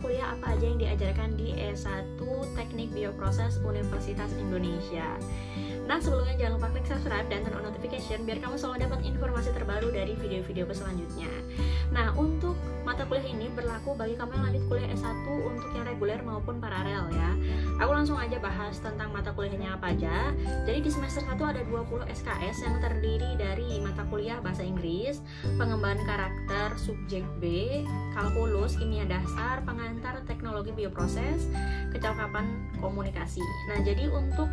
kuliah apa aja yang diajarkan di S1 Teknik Bioproses Universitas Indonesia. Nah, sebelumnya jangan lupa klik subscribe dan turn on notification biar kamu selalu dapat informasi terbaru dari video-video selanjutnya. Nah, untuk mata kuliah ini berlaku bagi kamu yang lanjut kuliah S1 untuk yang reguler maupun paralel ya. Aku langsung aja bahas tentang mata kuliahnya apa aja. Jadi di semester 1 ada 20 SKS yang terdiri dari mata kuliah bahasa Inggris, pengembangan karakter subjek B, kalkulus, kimia dasar, pengantar teknologi bioproses, kecakapan komunikasi. Nah, jadi untuk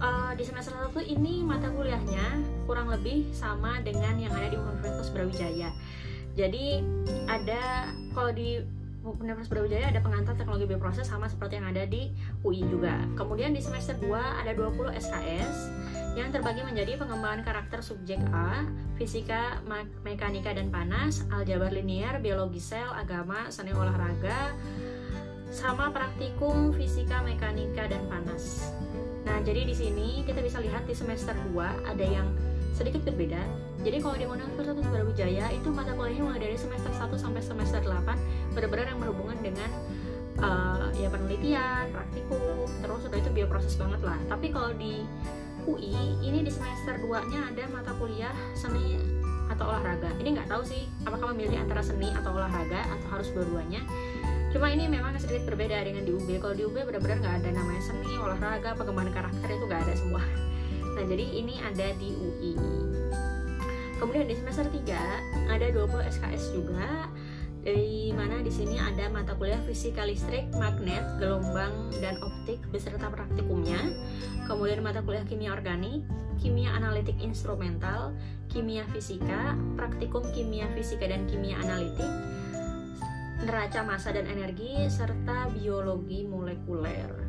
uh, di semester 1 ini mata kuliahnya kurang lebih sama dengan yang ada di Universitas Brawijaya. Jadi ada kalau di Universitas Brawijaya ada pengantar teknologi bioproses sama seperti yang ada di UI juga. Kemudian di semester 2 ada 20 SKS yang terbagi menjadi pengembangan karakter subjek A, fisika, mekanika dan panas, aljabar linear, biologi sel, agama, seni olahraga, sama praktikum fisika, mekanika dan panas. Nah, jadi di sini kita bisa lihat di semester 2 ada yang sedikit berbeda. Jadi kalau di Universitas Brawijaya itu mata kuliahnya mulai dari semester 1 sampai semester 8 benar-benar yang berhubungan dengan uh, ya penelitian, praktikum, terus sudah itu bioproses banget lah. Tapi kalau di UI ini di semester 2-nya ada mata kuliah seni atau olahraga. Ini nggak tahu sih apakah memilih antara seni atau olahraga atau harus dua-duanya cuma ini memang sedikit berbeda dengan di UB kalau di UB benar-benar nggak ada namanya seni olahraga pengembangan karakter itu nggak ada semua nah jadi ini ada di UI kemudian di semester 3 ada 20 SKS juga dari mana di sini ada mata kuliah fisika listrik, magnet, gelombang dan optik beserta praktikumnya. Kemudian mata kuliah kimia organik, kimia analitik instrumental, kimia fisika, praktikum kimia fisika dan kimia analitik, neraca massa dan energi serta biologi molekuler.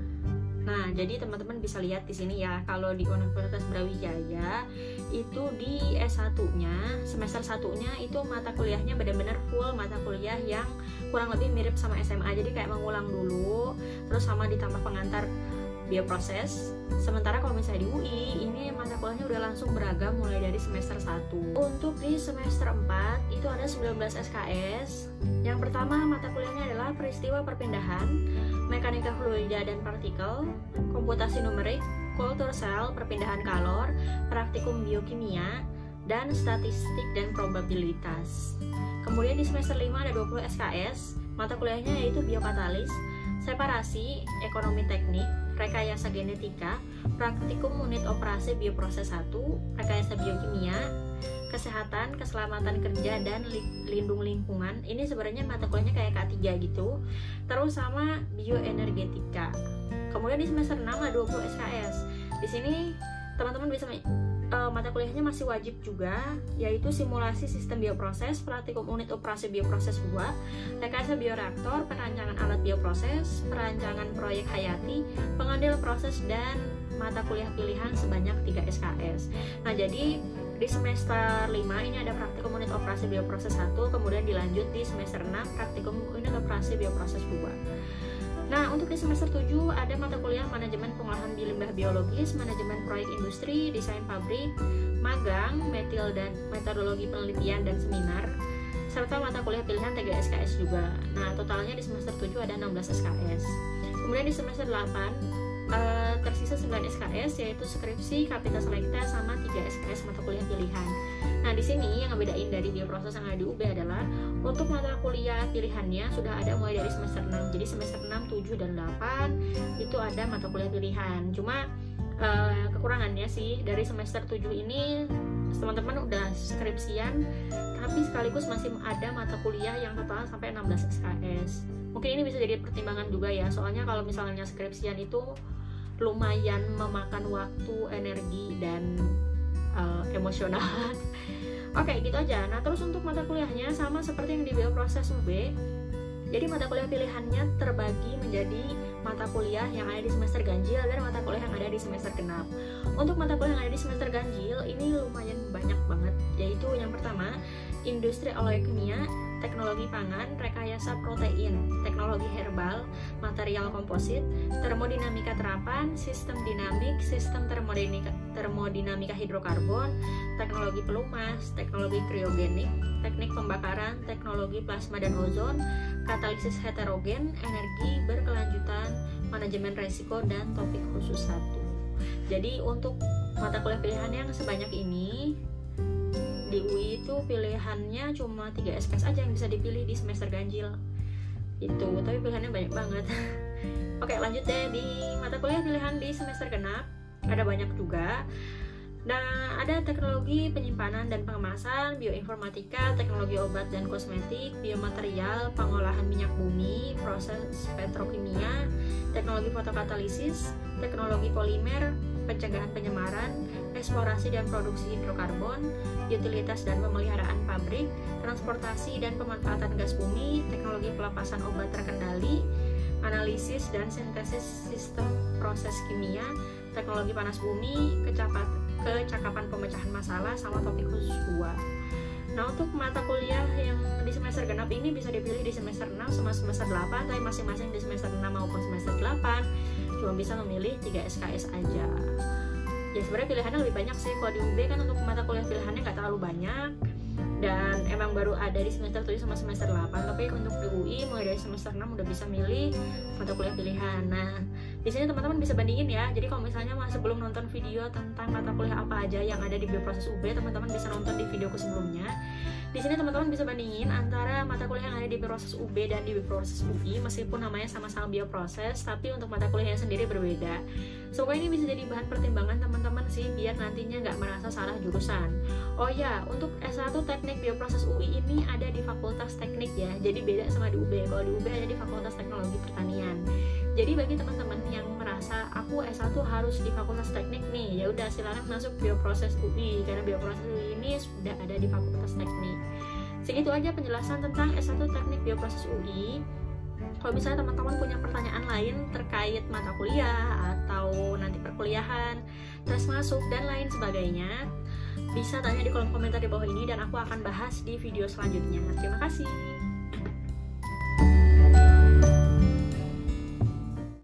Nah, jadi teman-teman bisa lihat di sini ya, kalau di Universitas Brawijaya itu di S1-nya, semester satunya itu mata kuliahnya benar-benar full mata kuliah yang kurang lebih mirip sama SMA. Jadi kayak mengulang dulu, terus sama ditambah pengantar bioproses. Sementara kalau misalnya di UI, ini mata kuliahnya udah langsung beragam mulai dari semester 1. Untuk di semester 4 itu ada 19 SKS. Yang pertama mata kuliahnya adalah peristiwa perpindahan, mekanika fluida dan partikel, komputasi numerik, kultur sel, perpindahan kalor, praktikum biokimia, dan statistik dan probabilitas. Kemudian di semester 5 ada 20 SKS, mata kuliahnya yaitu biokatalis, separasi, ekonomi teknik, rekayasa genetika, praktikum unit operasi bioproses 1, rekayasa biokimia, kesehatan, keselamatan kerja dan lindung lingkungan. Ini sebenarnya mata kuliahnya kayak K3 gitu. Terus sama bioenergetika. Kemudian di semester 6 ada 20 SKS. Di sini teman-teman bisa uh, mata kuliahnya masih wajib juga yaitu simulasi sistem bioproses, praktikum unit operasi bioproses 2, rekayasa bioreaktor, perancangan alat bioproses, perancangan proyek hayati, pengadil proses dan mata kuliah pilihan sebanyak 3 SKS. Nah, jadi di semester 5 ini ada praktikum unit operasi bioproses 1, kemudian dilanjut di semester 6 praktikum unit operasi bioproses 2. Nah, untuk di semester 7 ada mata kuliah manajemen pengolahan limbah biologis, manajemen proyek industri, desain pabrik, magang, metil dan metodologi penelitian dan seminar, serta mata kuliah pilihan 3 SKS juga. Nah, totalnya di semester 7 ada 16 SKS. Kemudian di semester 8 Uh, 9 SKS yaitu skripsi, kapital selekta sama 3 SKS mata kuliah pilihan. Nah, di sini yang ngebedain dari bioproses yang ada di UB adalah untuk mata kuliah pilihannya sudah ada mulai dari semester 6. Jadi semester 6, 7 dan 8 itu ada mata kuliah pilihan. Cuma uh, kekurangannya sih dari semester 7 ini teman-teman udah skripsian tapi sekaligus masih ada mata kuliah yang total sampai 16 SKS. Mungkin ini bisa jadi pertimbangan juga ya, soalnya kalau misalnya skripsian itu lumayan memakan waktu, energi dan uh, emosional. Oke okay, gitu aja. Nah terus untuk mata kuliahnya sama seperti yang di bioproses UB jadi mata kuliah pilihannya terbagi menjadi mata kuliah yang ada di semester ganjil dan mata kuliah yang ada di semester genap. Untuk mata kuliah yang ada di semester ganjil ini lumayan banyak banget, yaitu yang pertama industri oleokimia, teknologi pangan, rekayasa protein, teknologi herbal, material komposit, termodinamika terapan, sistem dinamik, sistem termodinamika, termodinamika hidrokarbon, teknologi pelumas, teknologi kriogenik, teknik pembakaran, teknologi plasma dan ozon, katalisis heterogen, energi berkelanjutan, manajemen resiko, dan topik khusus satu. Jadi untuk mata kuliah pilihan yang sebanyak ini di UI itu pilihannya cuma 3 SKS aja yang bisa dipilih di semester ganjil. Itu tapi pilihannya banyak banget. Oke lanjut deh. Di mata kuliah pilihan di semester genap ada banyak juga. Nah, ada teknologi penyimpanan dan pengemasan, bioinformatika, teknologi obat dan kosmetik, biomaterial, pengolahan minyak bumi, proses petrokimia, teknologi fotokatalisis, teknologi polimer, pencegahan penyemaran, eksplorasi dan produksi hidrokarbon, utilitas dan pemeliharaan pabrik, transportasi dan pemanfaatan gas bumi, teknologi pelepasan obat terkendali, analisis dan sintesis sistem proses kimia, teknologi panas bumi, kecapat, kecakapan pemecahan masalah, sama topik khusus 2. Nah untuk mata kuliah yang di semester genap ini bisa dipilih di semester 6 sama semester 8 Tapi masing-masing di semester 6 maupun semester 8 cuma bisa memilih 3 SKS aja. Ya sebenarnya pilihannya lebih banyak sih. Kalau di UB kan untuk mata kuliah pilihannya nggak terlalu banyak dan emang baru ada di semester 7 sama semester 8 tapi untuk di UI mulai dari semester 6 udah bisa milih mata kuliah pilihan. Nah di sini teman-teman bisa bandingin ya. Jadi kalau misalnya masih belum nonton video tentang mata kuliah apa aja yang ada di bioproses UB teman-teman bisa nonton di videoku sebelumnya. Di sini teman-teman bisa bandingin antara mata kuliah yang ada di bioproses UB dan di bioproses UI meskipun namanya sama-sama bioproses tapi untuk mata kuliahnya sendiri berbeda. Semoga ini bisa jadi bahan pertimbangan sih biar nantinya nggak merasa salah jurusan. Oh ya untuk S1 teknik bioproses UI ini ada di fakultas teknik ya. Jadi beda sama di UB kalau di UB ada di fakultas teknologi pertanian. Jadi bagi teman-teman yang merasa aku S1 harus di fakultas teknik nih ya udah silakan masuk bioproses UI karena bioproses UI ini sudah ada di fakultas teknik. Segitu aja penjelasan tentang S1 teknik bioproses UI kalau misalnya teman-teman punya pertanyaan lain terkait mata kuliah atau nanti perkuliahan, tes masuk dan lain sebagainya, bisa tanya di kolom komentar di bawah ini dan aku akan bahas di video selanjutnya. Terima kasih.